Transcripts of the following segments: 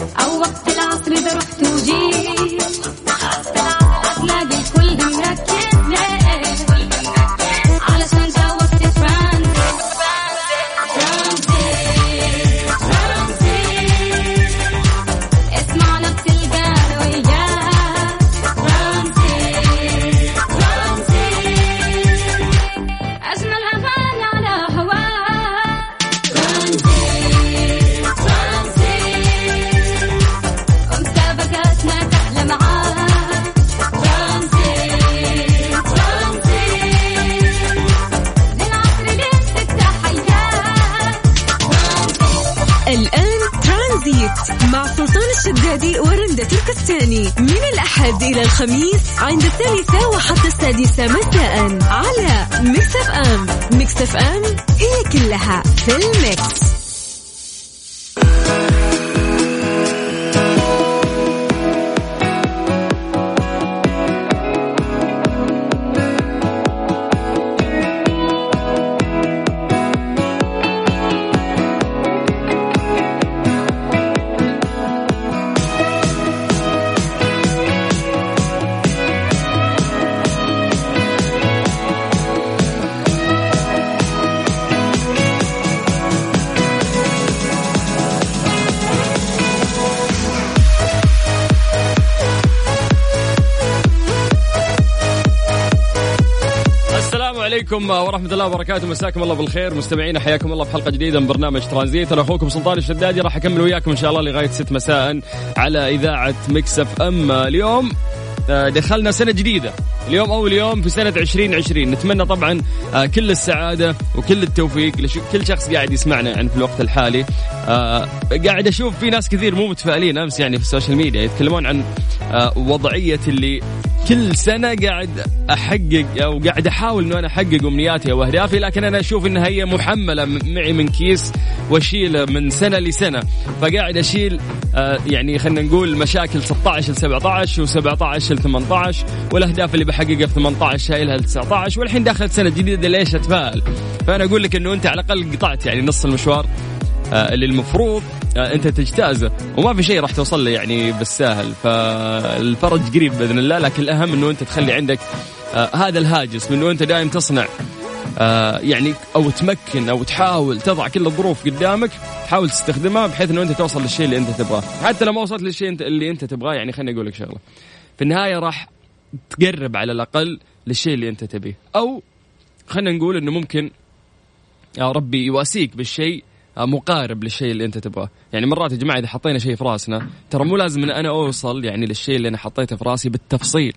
أو وقت العصر إذا رحت وجيت. الشدادي ورندا تركستاني من الأحد إلى الخميس عند الثالثة وحتى السادسة مساء على Mix FM. Mix FM هي كلها في ال mix. عليكم ورحمة الله وبركاته. مساكم الله بالخير. مستمعينا حياكم الله في حلقة جديدة من برنامج ترانزيت. أنا أخوكم سلطان الشدادي راح أكمل وياكم إن شاء الله لغاية 6 مساء على إذاعة Mix FM. اليوم آه، دخلنا سنة جديدة. اليوم أول يوم في سنة 2020 نتمنى طبعا آه، كل السعادة وكل التوفيق لكل شخص قاعد يسمعنا يعني في الوقت الحالي. آه، قاعد أشوف في ناس كثير مو متفائلين أمس يعني في ال social media يتكلمون عن وضعية اللي كل سنة قاعد أحقق أو قاعد أحاول إنه أنا أحقق أمنياتي أو أهدافي لكن أنا أشوف إنها هي محملة معي من كيس وأشيله من سنة لسنة. فقاعد أشيل آه، يعني خلينا نقول مشاكل 16 ل 17 و17 ل 18 والأهداف اللي بحققها في 18 شايلها ل 19 والحين داخل سنة جديدة ليش أتفائل؟ فأنا أقول لك إنه أنت على الأقل قطعت يعني نص المشوار. اللي المفروض آه، انت تجتازه وما في شيء راح توصل له يعني بالساهل. فالفرج قريب بإذن الله لكن الأهم إنه أنت تخلي عندك آه، هذا الهاجس من انه انت دائم تصنع. آه، يعني أو تمكن أو تحاول تضع كل الظروف قدامك تحاول تستخدمها بحيث إنه أنت توصل للشيء اللي أنت تبغاه. حتى لو ما وصلت للشيء اللي أنت تبغاه يعني خليني أقول لك شغلة. في النهاية راح تقرب على الأقل للشيء اللي أنت تبيه. أو خلينا نقول إنه ممكن يا ربي يواسيك بالشيء مقارب للشيء اللي انت تبغاه، يعني مرات يا جماعة إذا حطينا شيء في راسنا ترى مو لازم إن أنا أوصل يعني للشيء اللي أنا حطيته في راسي بالتفصيل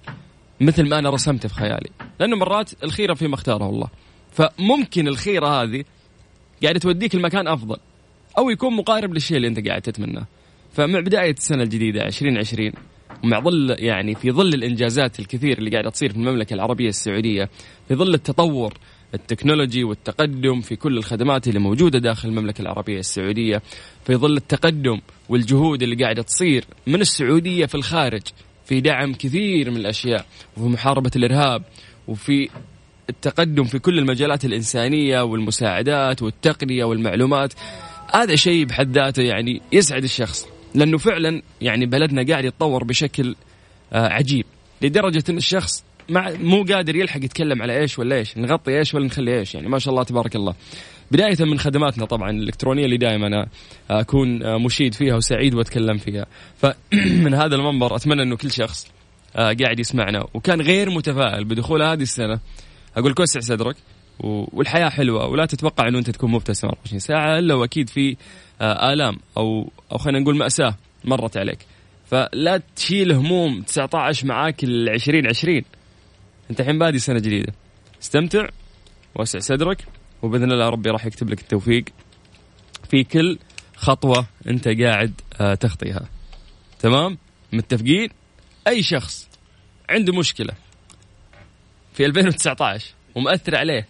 مثل ما أنا رسمته في خيالي، لأنه مرات الخيرة فيما اختاره الله. فممكن الخيرة هذه قاعدة توديك لمكان أفضل أو يكون مقارب للشيء اللي أنت قاعد تتمناه. فمع بداية السنة الجديدة 2020 ومع ظل يعني في ظل الإنجازات الكثير اللي قاعدة تصير في المملكة العربية السعودية، في ظل التطور التكنولوجي والتقدم في كل الخدمات اللي موجودة داخل المملكة العربية السعودية، في ظل التقدم والجهود اللي قاعدة تصير من السعودية في الخارج في دعم كثير من الأشياء وفي محاربة الإرهاب وفي التقدم في كل المجالات الإنسانية والمساعدات والتقنية والمعلومات. هذا شيء بحد ذاته يعني يسعد الشخص لأنه فعلا يعني بلدنا قاعد يتطور بشكل آه، عجيب لدرجة أن الشخص مع مو قادر يلحق يتكلم على إيش ولا إيش نغطي إيش ولا نخلي إيش يعني ما شاء الله تبارك الله. بداية من خدماتنا طبعا الإلكترونية اللي دائما أكون مشيد فيها وسعيد وأتكلم فيها. فمن هذا المنبر أتمنى أنه كل شخص قاعد يسمعنا وكان غير متفائل بدخول هذه السنة. أقول لك وسع صدرك و- والحياة حلوة ولا تتوقع إنه أنت تكون مبتسم 24 ساعة إلا وأكيد في آلام أو أو خلينا نقول مأساة مرت عليك. فلا تشيل هموم 19 معاك ال 2020 انت الحين بادي سنة جديدة. استمتع وسع صدرك وبإذن الله ربي راح يكتب لك التوفيق في كل خطوة انت قاعد آه، تخطيها. تمام؟ متفقين؟ أي شخص عنده مشكلة في 2019 ومأثر عليه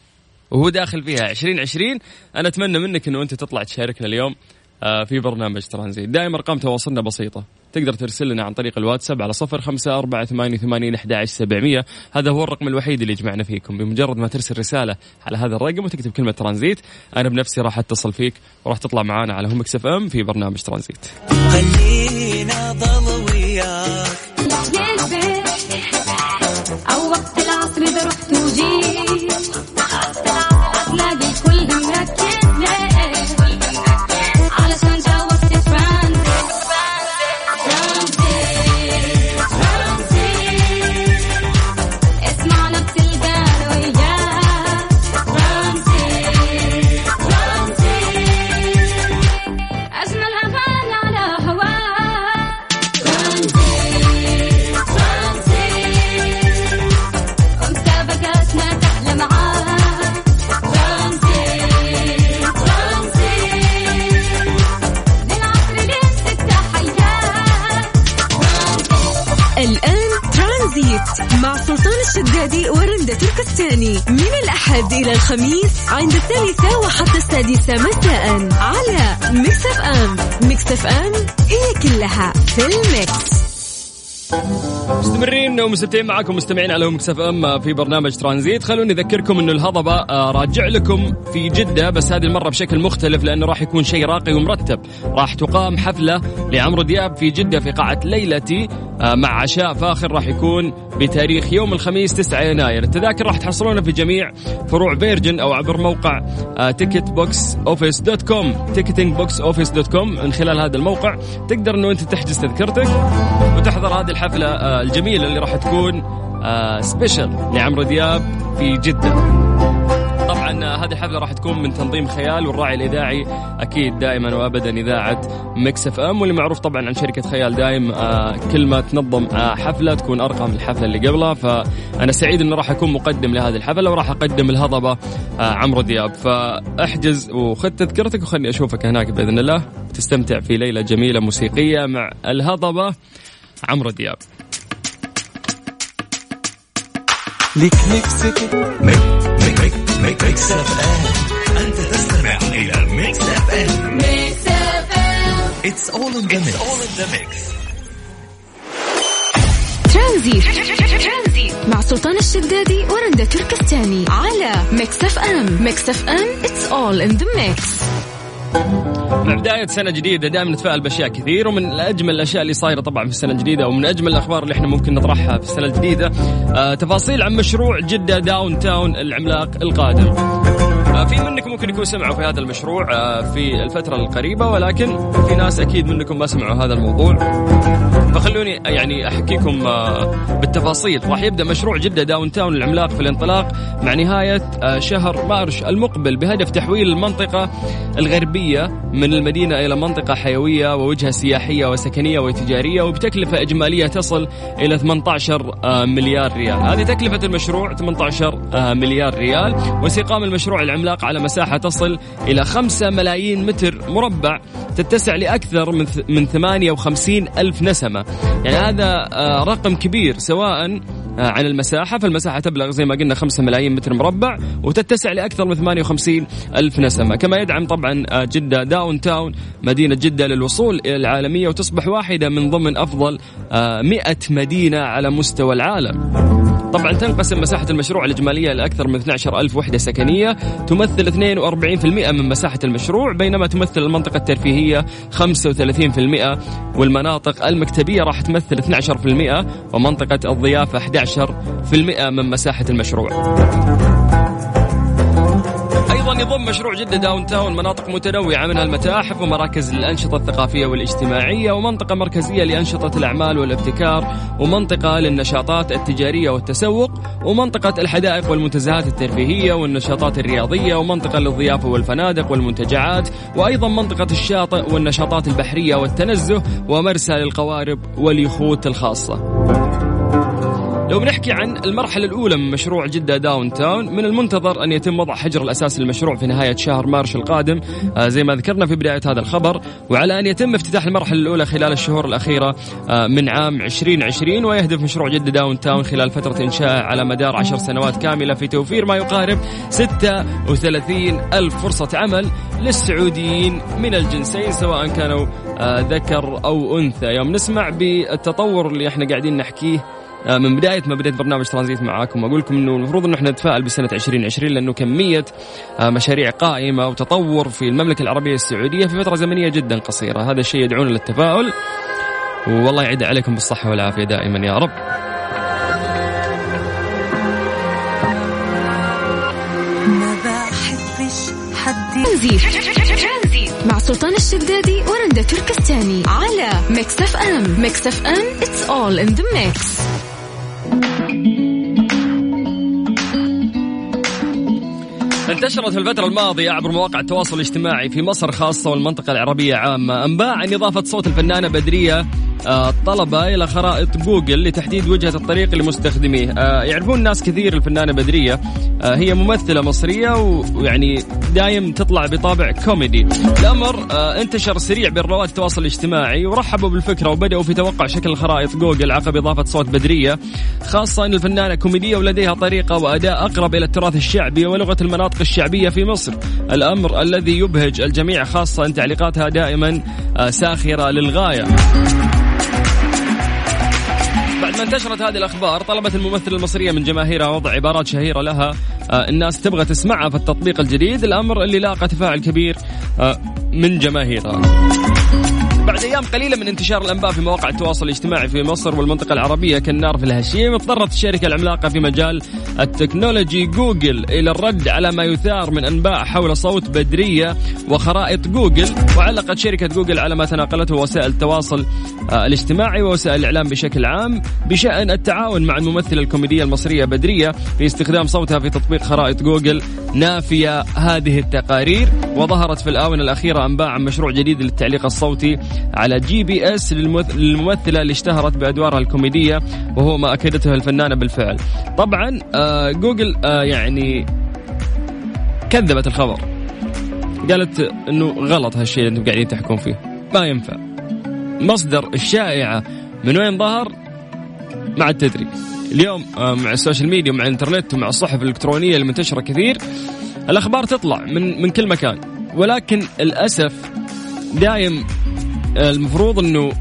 وهو داخل فيها 2020 أنا أتمنى منك إنه أنت تطلع تشاركنا اليوم آه، في برنامج ترانزيت. دائما أرقام تواصلنا بسيطة. تقدر ترسل لنا عن طريق الواتساب على صفر خمسة أربعة ثمانية وثمانين أحد سبعمية. هذا هو الرقم الوحيد اللي يجمعنا فيكم. بمجرد ما ترسل رسالة على هذا الرقم وتكتب كلمة ترانزيت أنا بنفسي راح أتصل فيك وراح تطلع معانا على هم إف إم في برنامج ترانزيت. خلينا ضل وياك. الشدادي ورندا تركستاني. من الأحد إلى الخميس عند الثالثة وحتى السادسة مساء على ميكس أف أم ميكس أف أم هي كلها في الميكس. مستمرين ومستمتعين معكم مستمعين على ميكس أف أم في برنامج ترانزيت. خلوني أذكركم إنه الهضبة آه، راجع لكم في جدة بس هذه المرة بشكل مختلف لأنه راح يكون شيء راقي ومرتب. راح تقام حفلة لعمرو دياب في جدة في قاعة ليلتي آه، مع عشاء فاخر راح يكون بتاريخ يوم الخميس 9 يناير. التذاكر راح تحصلونها في جميع فروع فيرجن أو عبر موقع ticketing box office dot com ticketing box office dot com من خلال هذا الموقع. تقدر إنه أنت تحجز تذكرتك وتحضر هذه الحفلة آه، الجميله اللي راح تكون آه، special لعمرو دياب في جدة. طبعا آه، هذه الحفلة راح تكون من تنظيم خيال والراعي الإذاعي أكيد دائما وابدا إذاعة ميكس إف إم واللي معروف طبعا عن شركة خيال دايم آه، كل ما تنظم آه، حفلة تكون ارقى من الحفلة اللي قبلها. فأنا سعيد انه راح أكون مقدم لهذه الحفلة وراح أقدم الهضبة آه، عمرو دياب. فأحجز وخذ تذكرتك وخلني أشوفك هناك بإذن الله. تستمتع في ليلة جميلة موسيقية مع الهضبة عمرو دياب. ميك ميكس ميك ميك ميك ميك ميكس اف إم. أنت تستمع إلى ميكس اف إم. ميكس اف إم. it's all in the mix all in the mix ترانزيت. مع سلطان الشدادي ورندا تركستاني على ميكس أف أم. ميكس أف أم it's all in the mix. مع بداية سنة جديدة دائما نتفائل بأشياء كثير ومن أجمل الأشياء اللي صايرة طبعا في السنة الجديدة ومن أجمل الأخبار اللي إحنا ممكن نطرحها في السنة الجديدة آه تفاصيل عن مشروع جدة داون تاون العملاق القادم. في منكم ممكن يكون سمعوا في هذا المشروع آه في الفترة القريبة ولكن في ناس أكيد منكم ما سمعوا هذا الموضوع. فخلوني يعني أحكيكم آه، بالتفاصيل. راح يبدأ مشروع جدة داون تاون العملاق في الانطلاق مع نهاية آه، شهر مارش المقبل بهدف تحويل المنطقة الغربية من المدينة إلى منطقة حيوية ووجهة سياحية وسكنية وتجارية وبتكلفة إجمالية تصل إلى 18 آه، مليار ريال. هذه تكلفة المشروع 18 آه، مليار ريال. وسيقام المشروع العملاق على مساحة تصل إلى 5 ملايين متر مربع تتسع لأكثر من ث- من 58 ألف نسمة. يعني هذا آه، رقم كبير سواء عن المساحة فالمساحة تبلغ زي ما قلنا 5 ملايين متر مربع وتتسع لأكثر من 58 ألف نسمة. كما يدعم طبعا آه، جدة داون تاون مدينة جدة للوصول إلى العالمية وتصبح واحدة من ضمن أفضل آه، 100 مدينة على مستوى العالم. طبعا تنقسم مساحة المشروع الإجمالية لأكثر من 12 ألف وحدة سكنية تمثل 42% من مساحة المشروع بينما تمثل المنطقة الترفيهية 35% والمناطق المكتبية راح تمثل 12% ومنطقة الضيافة 11% من مساحة المشروع. أيضا يضم مشروع جدة داون تاون مناطق متنوعة منها المتاحف ومراكز للأنشطة الثقافية والاجتماعية ومنطقة مركزية لأنشطة الأعمال والابتكار ومنطقة للنشاطات التجارية والتسوق ومنطقة الحدائق والمنتزهات الترفيهية والنشاطات الرياضية ومنطقة للضيافة والفنادق والمنتجعات وأيضا منطقة الشاطئ والنشاطات البحرية والتنزه ومرسى للقوارب واليخوت الخاصة. لو بنحكي عن المرحلة الأولى من مشروع جدة داون تاون من المنتظر أن يتم وضع حجر الأساس للمشروع في نهاية شهر مارش القادم. آه، زي ما ذكرنا في بداية هذا الخبر. وعلى أن يتم افتتاح المرحلة الأولى خلال الشهور الأخيرة آه، من عام 2020 ويهدف مشروع جدة داون تاون خلال فترة إنشاء على مدار عشر سنوات كاملة في توفير ما يقارب 36 ألف فرصة عمل للسعوديين من الجنسين سواء كانوا آه، ذكر أو أنثى. يوم نسمع بالتطور اللي إحنا قاعدين نحكيه من بداية ما بديت برنامج ترانزيت معاكم أقول لكم إنه المفروض انه إحنا نتفائل بسنة 2020 لأنه كمية آه، مشاريع قائمة وتطور في المملكة العربية السعودية في فترة زمنية جدا قصيرة، هذا الشيء يدعونا للتفاؤل. والله يعيد عليكم بالصحة والعافية دائما يا رب. ما بحبش حد مع سلطان الشدادي ورندا تركستاني على ميكس اف ام. ميكس اف ام it's all in the mix انتشرت في الفترة الماضية عبر مواقع التواصل الاجتماعي في مصر خاصة والمنطقة العربية عامة. أنباء عن إضافة صوت الفنانة بدرية الطلبة إلى خرائط جوجل لتحديد وجهة الطريق لمستخدميه. آه، يعرفون ناس كثير الفنانة بدرية. آه، هي ممثلة مصرية ويعني دايم تطلع بطابع كوميدي. الأمر آه، انتشر سريع بين رواد التواصل الاجتماعي ورحبوا بالفكرة وبدأوا في توقع شكل خرائط جوجل عقب إضافة صوت بدرية. خاصة أن الفنانة كوميدية ولديها طريقة وأداء أقرب إلى التراث الشعبي ولغة المناطق الشعبية في مصر. الأمر الذي يبهج الجميع خاصة أن تعليقاتها دائما آه، ساخرة للغاية. بعد ما انتشرت هذه الأخبار طلبت الممثله المصرية من جماهيرها وضع عبارات شهيرة لها آه، الناس تبغى تسمعها في التطبيق الجديد. الأمر اللي لاقى تفاعل كبير آه، من جماهيرها. بعد أيام قليلة من انتشار الأنباء في مواقع التواصل الاجتماعي في مصر والمنطقة العربية كالنار في الهشيم اضطرت الشركة العملاقة في مجال التكنولوجي جوجل إلى الرد على ما يثار من أنباء حول صوت بدرية وخرائط جوجل وعلقت شركة جوجل على ما تناقلته وسائل التواصل آه، الاجتماعي ووسائل الإعلام بشكل عام بشأن التعاون مع الممثلة الكوميدية المصرية بدرية في استخدام صوتها في تطبيق خرائط جوجل نافية هذه التقارير وظهرت في الآونة الأخيرة أنباء عن مشروع جديد للتعليق الصوتي على GPS للممثلة اللي اشتهرت بأدوارها الكوميدية وهو ما أكدته الفنانة بالفعل. طبعا آه، جوجل آه، يعني كذبت الخبر. قالت إنه غلط هالشيء اللي أنتم قاعدين تحكون فيه. ما ينفع. مصدر الشائعة من وين ظهر؟ ما عاد تدري. اليوم آه، مع ال social media ومع الإنترنت ومع الصحف الإلكترونية المنتشرة كثير الأخبار تطلع من من كل مكان ولكن للأسف دايم المفروض إنه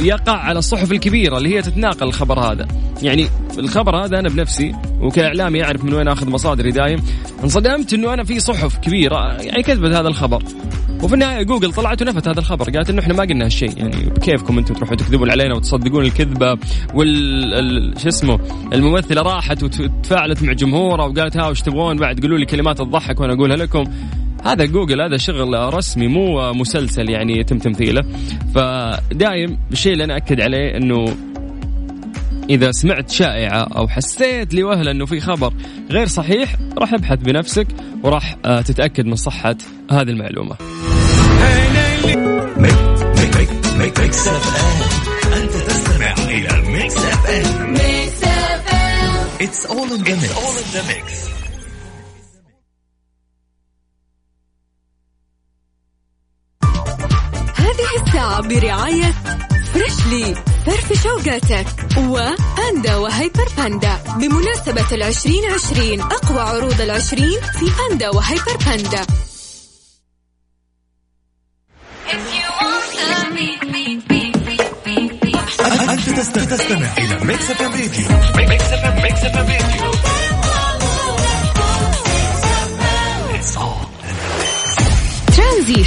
يقع على الصحف الكبيرة اللي هي تتناقل الخبر هذا. يعني الخبر هذا أنا بنفسي وكإعلامي اعرف من وين آخذ مصادري دايم. انصدمت إنه أنا في صحف كبيرة يعني كذبت هذا الخبر. وفي النهاية جوجل طلعت ونفت هذا الخبر. قالت إنه إحنا ما قلنا هالشيء. يعني بكيفكم أنتم تروحوا تكذبون علينا وتصدقون الكذبة وال ال- شو اسمه الممثلة راحت وتفاعلت مع جمهورها وقالت ها وش تبغون؟ بعد قولوا لي كلمات تضحك وأنا أقولها لكم. هذا جوجل هذا شغل رسمي مو مسلسل يعني يتم تمثيله. فدايم الشيء اللي أنا اكد عليه إنه إذا سمعت شائعة أو حسيت لوهلة إنه في خبر غير صحيح راح ابحث بنفسك وراح آه، تتأكد من صحة هذه تستمع ميكس اف ام ميكس اف ام it's all هذه الساعة برعاية فريشلي فرف شوقاتك وباندا وهيبر باندا بمناسبة العشرين عشرين. أقوى عروض العشرين في باندا وهيبر باندا تست- تستمع إلى Mix راديو Mix Mix FM راديو ترانزيت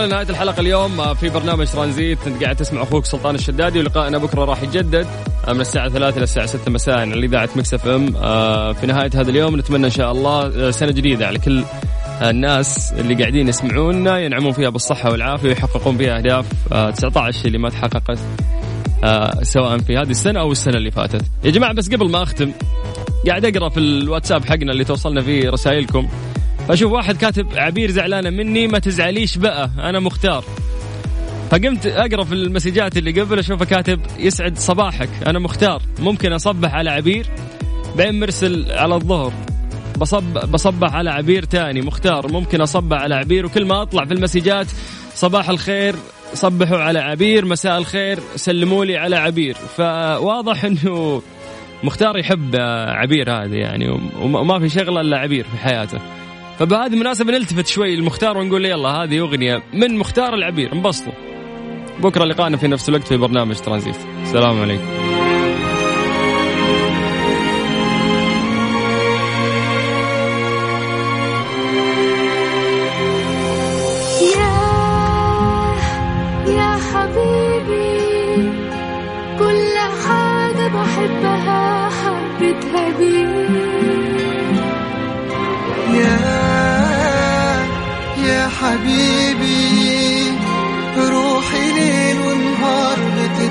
وصلنا لنهاية الحلقة اليوم. آه، في برنامج ترانزيت. أنت قاعد تسمع أخوك سلطان الشدادي. ولقائنا بكرة راح يتجدد. آه، من الساعة 3 إلى الساعة 6 مساء على إذاعة Mix FM. آه، في نهاية هذا اليوم نتمنى إن شاء الله سنة جديدة على كل الناس اللي قاعدين يسمعونا ينعمون فيها بالصحة والعافية ويحققون فيها أهداف 19 اللي ما تحققت سواء في هذه السنة أو السنة اللي فاتت. يا جماعة بس قبل ما أختم قاعد أقرأ في الواتساب حقنا اللي توصلنا فيه رسائلكم. فاشوف واحد كاتب عبير زعلانة مني ما تزعليش بقى أنا مختار. فقمت أقرأ في المسجات اللي قبل أشوفه كاتب يسعد صباحك أنا مختار. ممكن أصبح على عبير بعدين مرسل على الظهر. بصب بصبح على عبير تاني مختار. ممكن أصبح على عبير وكل ما أطلع في المسجات صباح الخير صبحوا على عبير مساء الخير سلموا لي على عبير. فواضح إنه مختار يحب عبير هذه يعني وما في شغله إلا عبير في حياته. فبهذه المناسبة نلتفت شوي للمختار ونقول يلا هذه أغنية من مختار العبير. انبسطوا. بكرة لقاءنا في نفس الوقت في برنامج ترانزيت. السلام عليكم. حبيبي